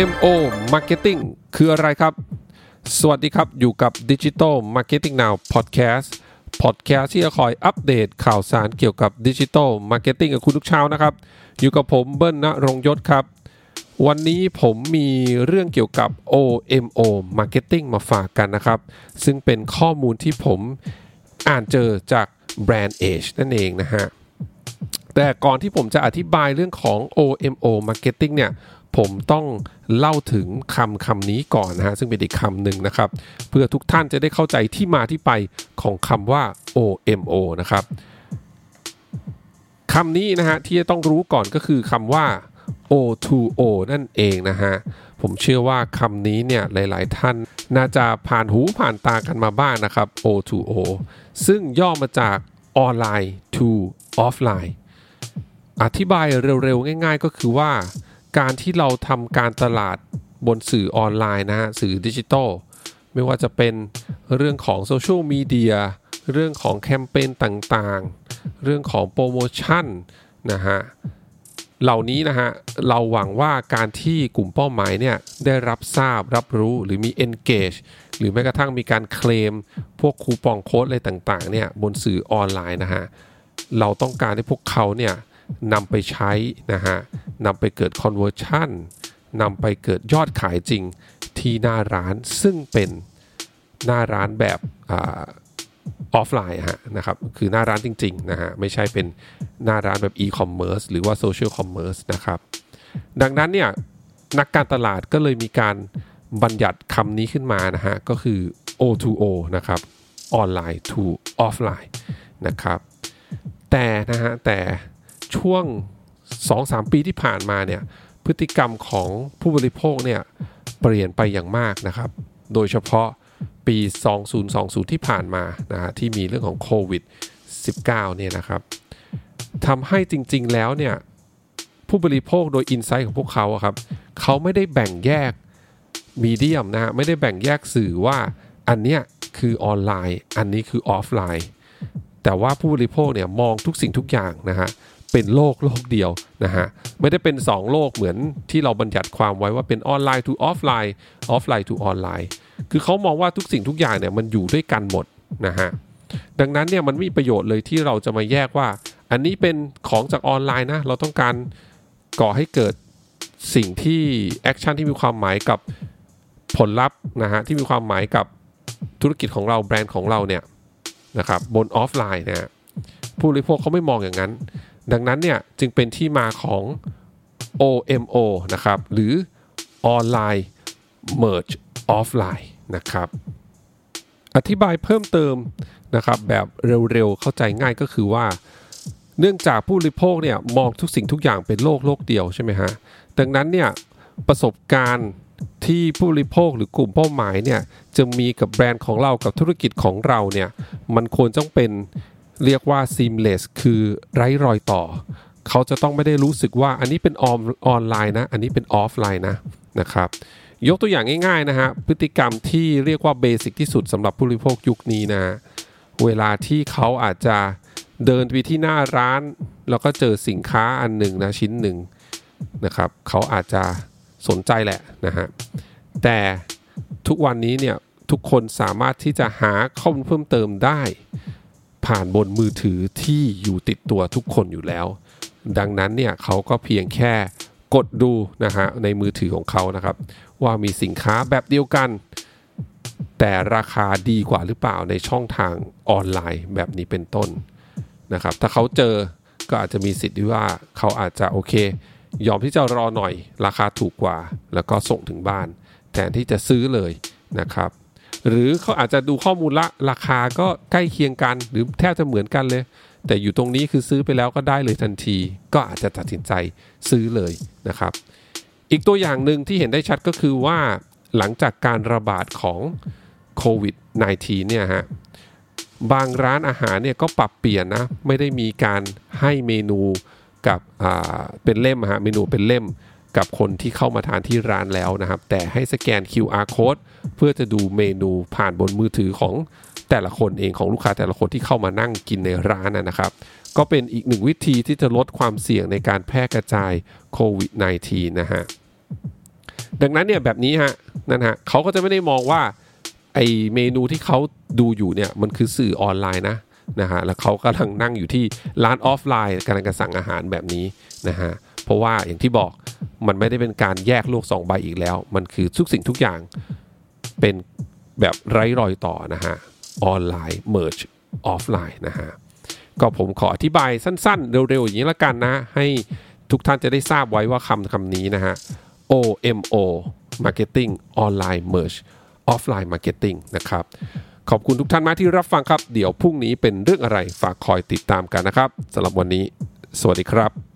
OMO Marketing คืออะไรครับ สวัสดีครับอยู่กับ Digital Marketing Now Podcast Podcast ที่จะคอยอัปเดตข่าวสารเกี่ยวกับ Digital Marketing กับคุณทุกเช้านะครับ อยู่กับผมเบิ้ลณรงยศครับ วันนี้ผมมีเรื่องเกี่ยวกับ OMO Marketing มาฝากกันนะครับ ซึ่งเป็นข้อมูลที่ผมอ่านเจอจาก Brand Age นั่นเองนะฮะแต่ก่อนที่ผมจะอธิบายเรื่องของ OMO Marketing เนี่ย ผมต้องเล่าถึงคำคำนี้ก่อนนะฮะซึ่งเป็นอีกคำหนึ่งนะครับ เพื่อทุกท่านจะได้เข้าใจที่มาที่ไปของคำว่า OMO นะครับคำนี้นะฮะที่จะต้องรู้ก่อนก็คือคำว่า O2O นั่นเองนะฮะผมเชื่อว่าคำนี้เนี่ยหลาย ๆ ท่านน่าจะผ่านหูผ่านตากันมาบ้างนนะครับ O2O ซึ่งย่อมาจากออนไลน์ to offline อธิบายเร็ว ๆ ง่าย ๆ ก็คือว่า การที่เราทำการตลาดบนสื่อออนไลน์นะฮะสื่อดิจิทัลไม่ว่าจะเป็นเรื่องของโซเชียลมีเดียเรื่องของแคมเปญต่างๆ เรื่องของโปรโมชั่นนะฮะเหล่านี้นะฮะเราหวังว่าการที่กลุ่มเป้าหมายเนี่ยได้รับทราบรับรู้หรือมี engage หรือแม้กระทั่งมีการเคลม พวกคูปองโค้ดอะไรต่างๆเนี่ยบนสื่อออนไลน์นะฮะเราต้องการให้พวกเขาเนี่ย นำไปใช้นะฮะนำไปเกิด conversion นำไปเกิดยอดขายจริงที่หน้าร้านซึ่งเป็นหน้าร้านแบบออฟไลน์ฮะนะครับคือหน้าร้านจริงๆนะฮะไม่ใช่เป็นหน้าร้านแบบอีคอมเมิร์ซหรือว่า social commerce นะครับดังนั้นเนี่ยนักการตลาดก็เลยมีการบัญญัติคำนี้ขึ้นมานะฮะก็คือ O2O นะครับออนไลน์ to offline นะครับแต่นะฮะแต่ ช่วง 2-3 ปีที่ผ่านมาเนี่ยพฤติกรรมของผู้บริโภคเนี่ยเปลี่ยนไปอย่างมากนะครับ โดยเฉพาะปี 2020 ที่ผ่านมานะฮะที่มีเรื่องของโควิด 19 เนี่ยนะครับทำให้จริงๆแล้วเนี่ยผู้บริโภคโดย insight ของพวกเขาครับเขาไม่ได้แบ่งแยก medium นะฮะไม่ได้แบ่งแยกสื่อว่าอันเนี้ยคือออนไลน์ อันนี้คือออฟไลน์ แต่ว่าผู้บริโภคเนี่ยมองทุกสิ่งทุกอย่างนะฮะ เป็นโลกโลกเดียวนะฮะไม่ได้เป็น 2 โลกเหมือนที่เราบัญญัติความไว้ว่าเป็นออนไลน์ to ออฟไลน์ออฟไลน์ to ออนไลน์คือเขามองว่าทุกสิ่งทุกอย่างเนี่ยมันอยู่ด้วยกันหมดนะฮะดังนั้นเนี่ยมันไม่มีประโยชน์เลยที่เราจะมาแยกว่า อันนี้เป็นของจากออนไลน์นะเราต้องการก่อให้เกิดสิ่งที่ action ที่มีความหมายกับผลลัพธ์นะฮะที่มีความหมายกับธุรกิจของเราแบรนด์ของเราเนี่ยนะครับบนออฟไลน์นะฮะผู้บริโภคเขาไม่มองอย่างนั้น ดังนั้นเนี่ยจึงเป็นที่มาของ OMO นะครับ หรือ Online Merge Offline นะครับ อธิบายเพิ่มเติมนะครับ แบบเร็วๆ เข้าใจง่ายก็คือว่า เนื่องจากผู้บริโภคเนี่ยมองทุกสิ่งทุกอย่างเป็นโลกโลกเดียวใช่ไหมฮะ ดังนั้นเนี่ยประสบการณ์ที่ผู้บริโภคหรือกลุ่มเป้าหมายเนี่ยจะมีกับแบรนด์ของเรากับธุรกิจของเราเนี่ยมันควรต้องเป็น เรียกว่า seamless คือไร้รอยต่อ เขาจะต้องไม่ได้รู้สึกว่าอันนี้เป็นออนออนไลน์นะ อันนี้เป็นออฟไลน์นะนะครับ ยกตัวอย่างง่ายๆนะฮะพฤติกรรมที่เรียกว่าเบสิกที่สุดสำหรับผู้บริโภคยุคนี้นะ เวลาที่เขาอาจจะเดินไปที่หน้าร้าน แล้วก็เจอสินค้าอันหนึ่งนะชิ้นหนึ่งนะครับเขาอาจจะสนใจแหละนะฮะแต่ทุกวันนี้เนี่ยทุกคนสามารถที่จะหาข้อมูลเพิ่มเติมได้ ผ่านบนมือถือที่อยู่ติดตัวทุกคนอยู่แล้ว ดังนั้นเนี่ยเขาก็เพียงแค่กดดูนะฮะในมือถือของเขานะครับ ว่ามีสินค้าแบบเดียวกัน แต่ราคาดีกว่าหรือเปล่าในช่องทางออนไลน์แบบนี้เป็นต้นนะครับ ถ้าเขาเจอก็อาจจะมีสิทธิ์ที่ว่าเขาอาจจะโอเค ยอมที่จะรอหน่อยราคาถูกกว่า แล้วก็ส่งถึงบ้าน แทนที่จะซื้อเลยนะครับ หรือเขาอาจจะดูข้อมูลละราคาก็ใกล้เคียงกัน หรือแทบจะเหมือนกันเลย แต่อยู่ตรงนี้คือซื้อไปแล้วก็ได้เลยทันที ก็อาจจะตัดสินใจซื้อเลยนะครับ อีกตัวอย่างหนึ่งที่เห็นได้ชัดก็คือว่าหลังจากการระบาดของโควิด -19 เนี่ยฮะบางร้านอาหารเนี่ยก็ปรับเปลี่ยนนะไม่ได้มีการให้เมนูกับเป็นเล่มฮะเมนูเป็นเล่ม กับคนที่เข้ามาทานที่ร้านแล้วนะครับ แต่ให้สแกน QR code เพื่อจะดูเมนูผ่านบนมือถือของแต่ละคนเองของลูกค้าแต่ละคนที่เข้ามานั่งกินในร้านนะครับ ก็เป็นอีกหนึ่งวิธีที่จะลดความเสี่ยงในการแพร่กระจายโควิด -19 นะฮะดังนั้นเนี่ยแบบนี้ฮะนั่นฮะเขาก็จะไม่ได้มองว่าไอเมนูที่เขาดูอยู่เนี่ยมันคือสื่อออนไลน์นะนะฮะแล้วเขากำลังนั่งอยู่ที่ร้านออฟไลน์กำลังจะสั่งอาหารแบบนี้นะฮะเพราะว่าอย่างที่บอก มันไม่ได้เป็นการแยกโลกสองใบอีกแล้ว มันคือทุกสิ่งทุกอย่างเป็นแบบไร้รอยต่อนะฮะออนไลน์ merge ออฟไลน์นะฮะก็ผมขออธิบายสั้นๆ เร็วๆ อย่างนี้ละกันนะ ให้ทุกท่านจะได้ทราบไว้ว่าคำคำนี้นะฮะ OMO Marketing Online Merge Offline Marketing นะครับ ขอบคุณทุกท่านมากที่รับฟังครับ เดี๋ยวพรุ่งนี้เป็นเรื่องอะไรฝากคอยติดตามกันนะครับสำหรับวันนี้ สวัสดีครับ